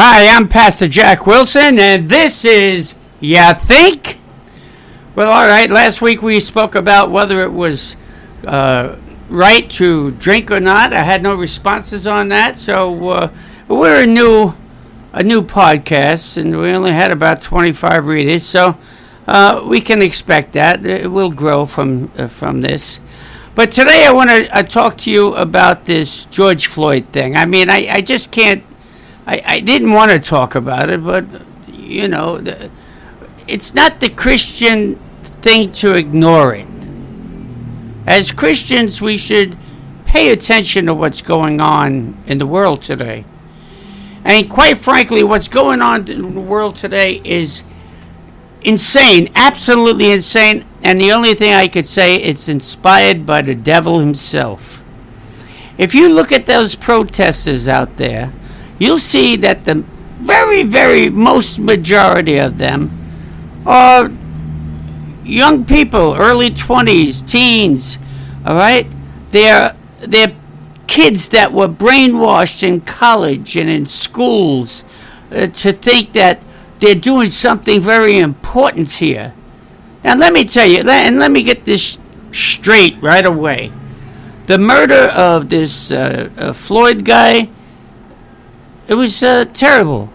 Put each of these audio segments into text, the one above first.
Hi, I'm Pastor Jack Wilson, and this is Ya Think? Well, all right, last week we spoke about whether it was uh, right to drink or not. I had no responses on that, so uh, we're a new, a new podcast, and we only had about 25 readers, so uh, we can expect that. It will grow from, uh, from this. But today I want to uh, talk to you about this George Floyd thing. I mean, I, I just can't I, I didn't want to talk about it, but you know, the, it's not the Christian thing to ignore it. As Christians, we should pay attention to what's going on in the world today. And quite frankly, what's going on in the world today is insane, absolutely insane. And the only thing I could say, it's inspired by the devil himself. If you look at those protesters out there, you'll see that the very, very most majority of them are young people, early 20s, teens, all right? They're, they're kids that were brainwashed in college and in schools uh, to think that they're doing something very important here. Now, let me tell you, and let me get this straight right away. The murder of this uh, uh, Floyd guy it was uh, terrible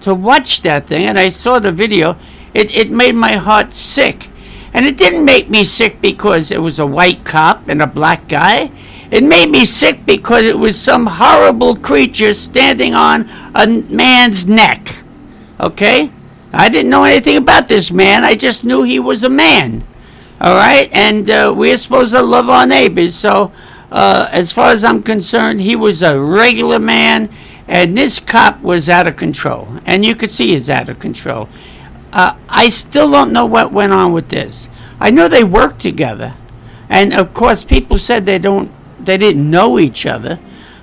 to watch that thing, and I saw the video. It, it made my heart sick. And it didn't make me sick because it was a white cop and a black guy. It made me sick because it was some horrible creature standing on a man's neck. Okay? I didn't know anything about this man. I just knew he was a man. All right? And uh, we're supposed to love our neighbors. So, uh, as far as I'm concerned, he was a regular man and this cop was out of control. And you could see he's out of control. Uh, I still don't know what went on with this. I know they worked together. And of course, people said they don't, they didn't know each other.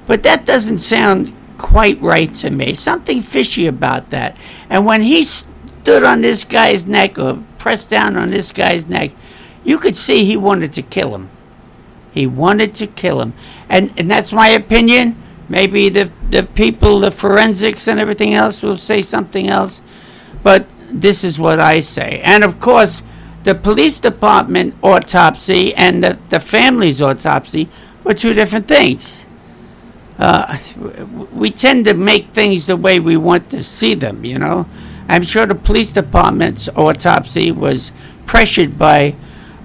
But that doesn't sound quite right to me. Something fishy about that. And when he stood on this guy's neck or pressed down on this guy's neck, you could see he wanted to kill him. He wanted to kill him. And, and that's my opinion. Maybe the, the people, the forensics and everything else will say something else. But this is what I say. And of course, the police department autopsy and the, the family's autopsy were two different things. Uh, we tend to make things the way we want to see them, you know. I'm sure the police department's autopsy was pressured by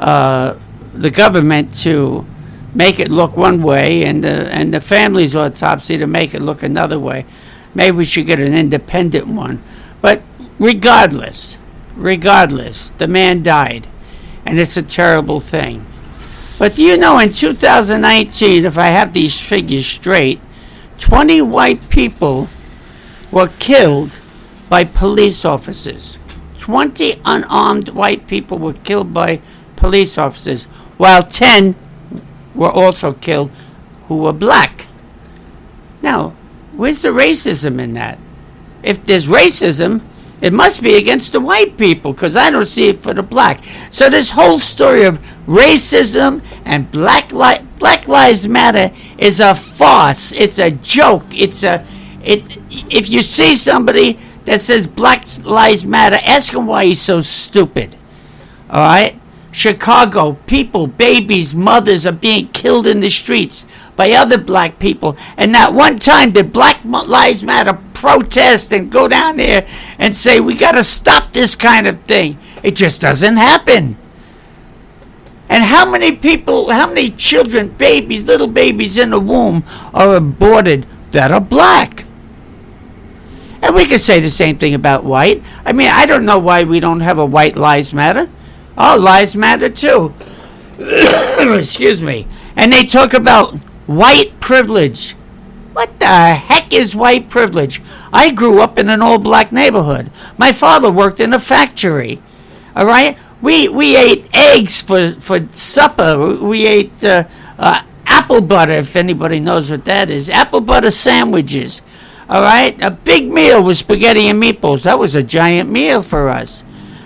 uh, the government to make it look one way and the, and the family's autopsy to make it look another way. Maybe we should get an independent one. But regardless, regardless, the man died. And it's a terrible thing. But do you know in 2019, if I have these figures straight, 20 white people were killed by police officers. 20 unarmed white people were killed by police officers, while 10 were also killed who were black. Now, where's the racism in that? If there's racism, it must be against the white people because I don't see it for the black. So this whole story of racism and black li- Black Lives Matter is a farce. It's a joke. It's a it. If you see somebody that says Black Lives Matter, ask him why he's so stupid. All right. Chicago, people, babies, mothers are being killed in the streets by other black people. And not one time did Black Lives Matter protest and go down there and say, we got to stop this kind of thing. It just doesn't happen. And how many people, how many children, babies, little babies in the womb are aborted that are black? And we could say the same thing about white. I mean, I don't know why we don't have a White Lives Matter. All lives matter too. Excuse me. And they talk about white privilege. What the heck is white privilege? I grew up in an all black neighborhood. My father worked in a factory. All right? We, we ate eggs for, for supper. We ate uh, uh, apple butter, if anybody knows what that is. Apple butter sandwiches. All right? A big meal was spaghetti and meatballs. That was a giant meal for us.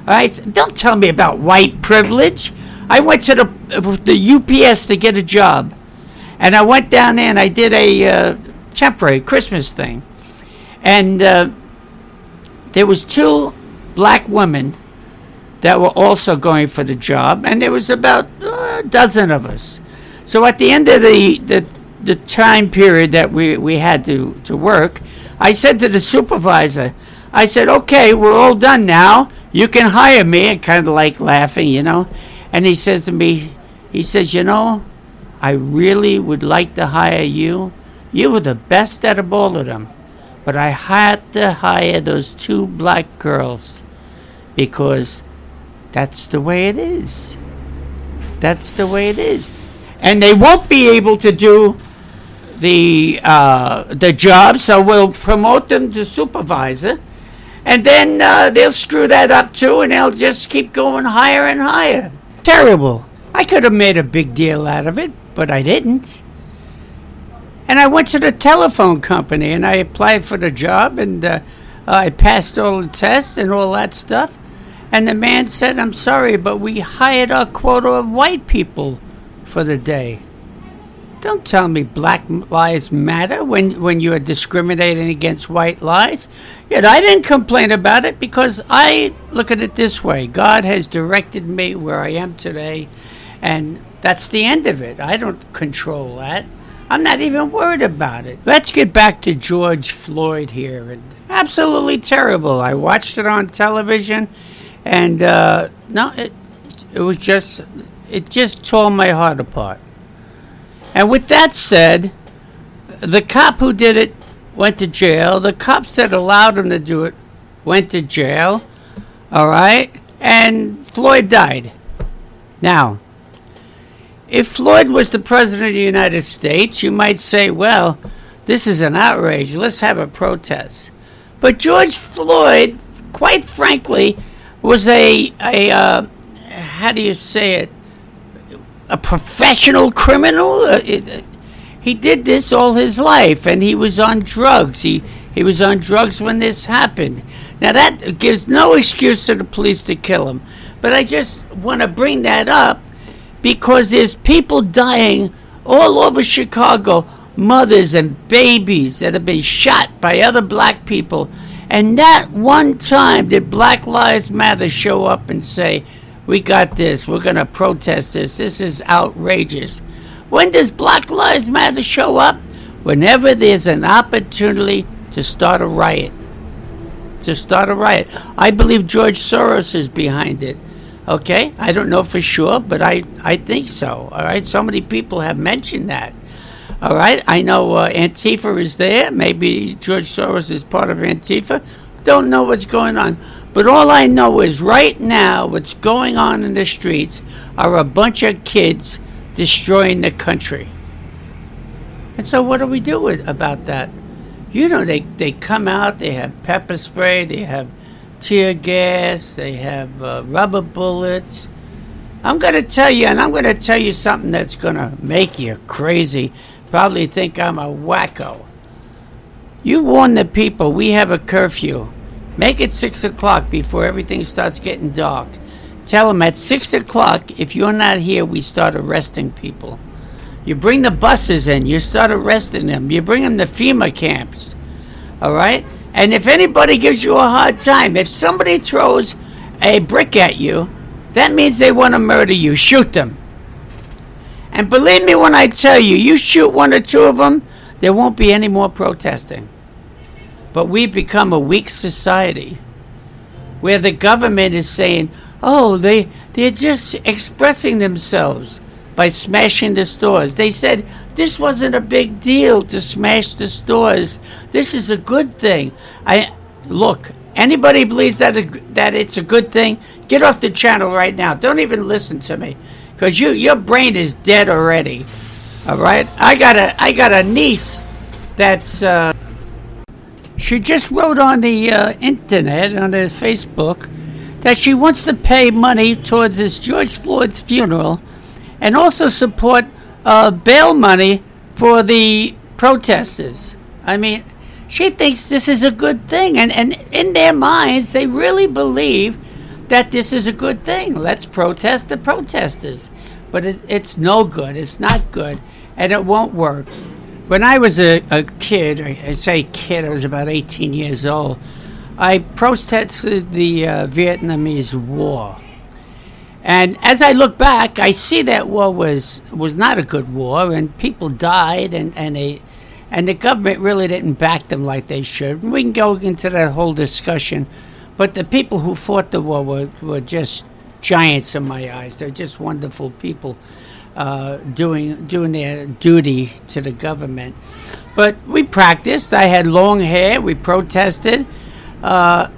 All right, don't tell me about white privilege. I went to the the UPS to get a job, and I went down there and I did a uh, temporary Christmas thing, and uh, there was two black women that were also going for the job, and there was about uh, a dozen of us. So at the end of the, the, the time period that we, we had to, to work, I said to the supervisor, I said, okay, we're all done now. You can hire me. And kind of like laughing, you know. And he says to me, he says, you know, I really would like to hire you. You were the best out of all of them. But I had to hire those two black girls because that's the way it is. That's the way it is. And they won't be able to do the uh, the job, so we'll promote them to supervisor, and then uh, they'll screw that up too, and they'll just keep going higher and higher. Terrible. I could have made a big deal out of it, but I didn't. And I went to the telephone company and I applied for the job and uh, I passed all the tests and all that stuff. And the man said, I'm sorry, but we hired our quota of white people for the day. Don't tell me black lives matter when, when you are discriminating against white lives. Yet I didn't complain about it because I look at it this way God has directed me where I am today, and that's the end of it. I don't control that. I'm not even worried about it. Let's get back to George Floyd here. And absolutely terrible. I watched it on television, and uh, no, it it was just it just tore my heart apart. And with that said, the cop who did it went to jail. The cops that allowed him to do it went to jail. All right, and Floyd died. Now, if Floyd was the President of the United States, you might say, well, this is an outrage. Let's have a protest. But George Floyd, quite frankly, was a, a uh, how do you say it, a professional criminal. Uh, it, uh, he did this all his life, and he was on drugs. He, he was on drugs when this happened. Now, that gives no excuse to the police to kill him. But I just want to bring that up because there's people dying all over Chicago, mothers and babies that have been shot by other black people. And that one time did Black Lives Matter show up and say, We got this, we're going to protest this, this is outrageous. When does Black Lives Matter show up? Whenever there's an opportunity to start a riot. To start a riot. I believe George Soros is behind it. Okay, I don't know for sure, but I, I think so. All right, so many people have mentioned that. All right, I know uh, Antifa is there. Maybe George Soros is part of Antifa. Don't know what's going on. But all I know is right now, what's going on in the streets are a bunch of kids destroying the country. And so, what do we do with, about that? You know, they, they come out, they have pepper spray, they have tear gas, they have uh, rubber bullets. I'm going to tell you, and I'm going to tell you something that's going to make you crazy. Probably think I'm a wacko. You warn the people we have a curfew. Make it 6 o'clock before everything starts getting dark. Tell them at 6 o'clock, if you're not here, we start arresting people. You bring the buses in, you start arresting them. You bring them to FEMA camps. All right? And if anybody gives you a hard time, if somebody throws a brick at you, that means they want to murder you. Shoot them. And believe me when I tell you, you shoot one or two of them, there won't be any more protesting. But we've become a weak society where the government is saying, oh, they, they're just expressing themselves by smashing the stores. They said this wasn't a big deal to smash the stores. This is a good thing. I look. Anybody believes that it, that it's a good thing? Get off the channel right now. Don't even listen to me, because you your brain is dead already. All right. I got a I got a niece that's. Uh, she just wrote on the uh, internet on the Facebook that she wants to pay money towards this George Floyd's funeral and also support uh, bail money for the protesters. I mean, she thinks this is a good thing, and, and in their minds, they really believe that this is a good thing. Let's protest the protesters. But it, it's no good, it's not good, and it won't work. When I was a, a kid, I, say kid, I was about 18 years old. I protested the uh, Vietnamese War. And as I look back, I see that war was was not a good war, and people died, and, and they and the government really didn't back them like they should. We can go into that whole discussion, but the people who fought the war were, were just giants in my eyes. They're just wonderful people uh, doing doing their duty to the government. But we practiced. I had long hair. We protested. Uh,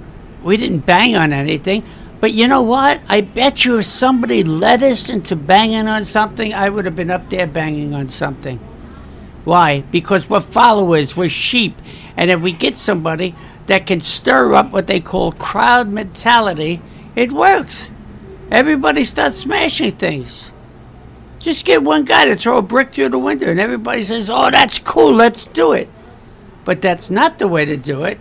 we didn't bang on anything. But you know what? I bet you if somebody led us into banging on something, I would have been up there banging on something. Why? Because we're followers, we're sheep. And if we get somebody that can stir up what they call crowd mentality, it works. Everybody starts smashing things. Just get one guy to throw a brick through the window, and everybody says, Oh, that's cool, let's do it. But that's not the way to do it.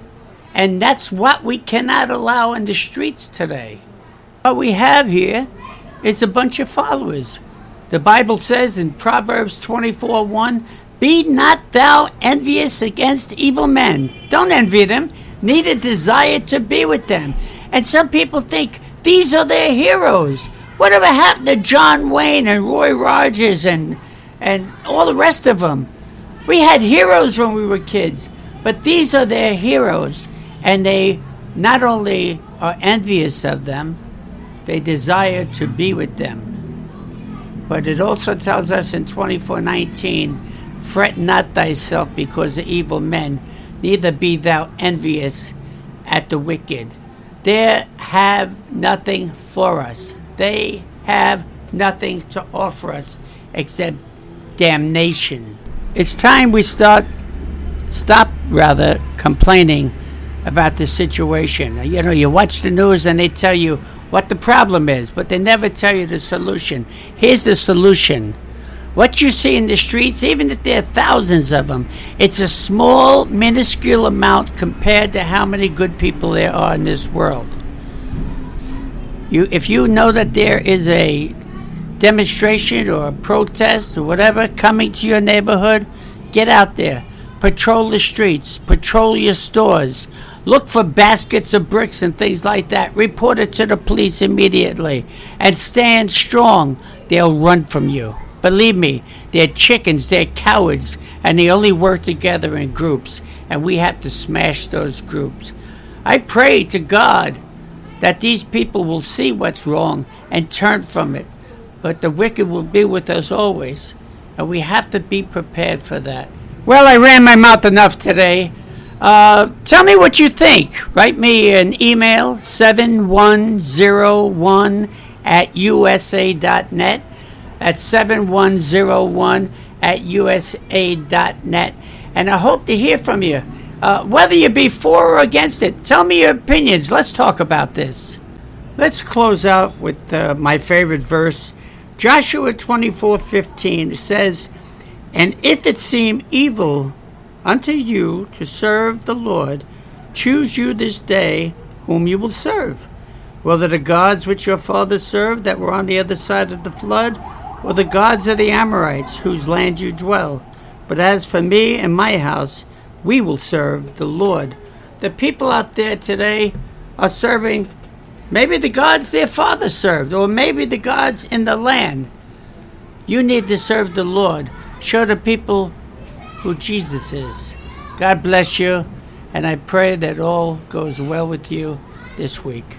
And that's what we cannot allow in the streets today. What we have here is a bunch of followers. The Bible says in Proverbs 24 1, Be not thou envious against evil men. Don't envy them, neither desire to be with them. And some people think these are their heroes. Whatever happened to John Wayne and Roy Rogers and, and all the rest of them? We had heroes when we were kids, but these are their heroes and they not only are envious of them, they desire to be with them. But it also tells us in 24:19, fret not thyself because of evil men, neither be thou envious at the wicked. They have nothing for us. They have nothing to offer us except damnation. It's time we start stop rather complaining about the situation. You know, you watch the news and they tell you what the problem is, but they never tell you the solution. Here's the solution. What you see in the streets, even if there are thousands of them, it's a small, minuscule amount compared to how many good people there are in this world. You, if you know that there is a demonstration or a protest or whatever coming to your neighborhood, get out there. Patrol the streets, patrol your stores, Look for baskets of bricks and things like that. Report it to the police immediately and stand strong. They'll run from you. Believe me, they're chickens, they're cowards, and they only work together in groups, and we have to smash those groups. I pray to God that these people will see what's wrong and turn from it, but the wicked will be with us always, and we have to be prepared for that. Well, I ran my mouth enough today. Uh, tell me what you think. Write me an email, 7101 at usa.net. At 7101 at usa.net. And I hope to hear from you. Uh, whether you be for or against it, tell me your opinions. Let's talk about this. Let's close out with uh, my favorite verse. Joshua 24:15 says, "And if it seem evil unto you to serve the Lord, choose you this day whom you will serve, whether the gods which your fathers served that were on the other side of the flood, or the gods of the Amorites whose land you dwell. But as for me and my house, we will serve the Lord. The people out there today are serving maybe the gods their father served, or maybe the gods in the land. You need to serve the Lord. Show the people who Jesus is. God bless you, and I pray that all goes well with you this week.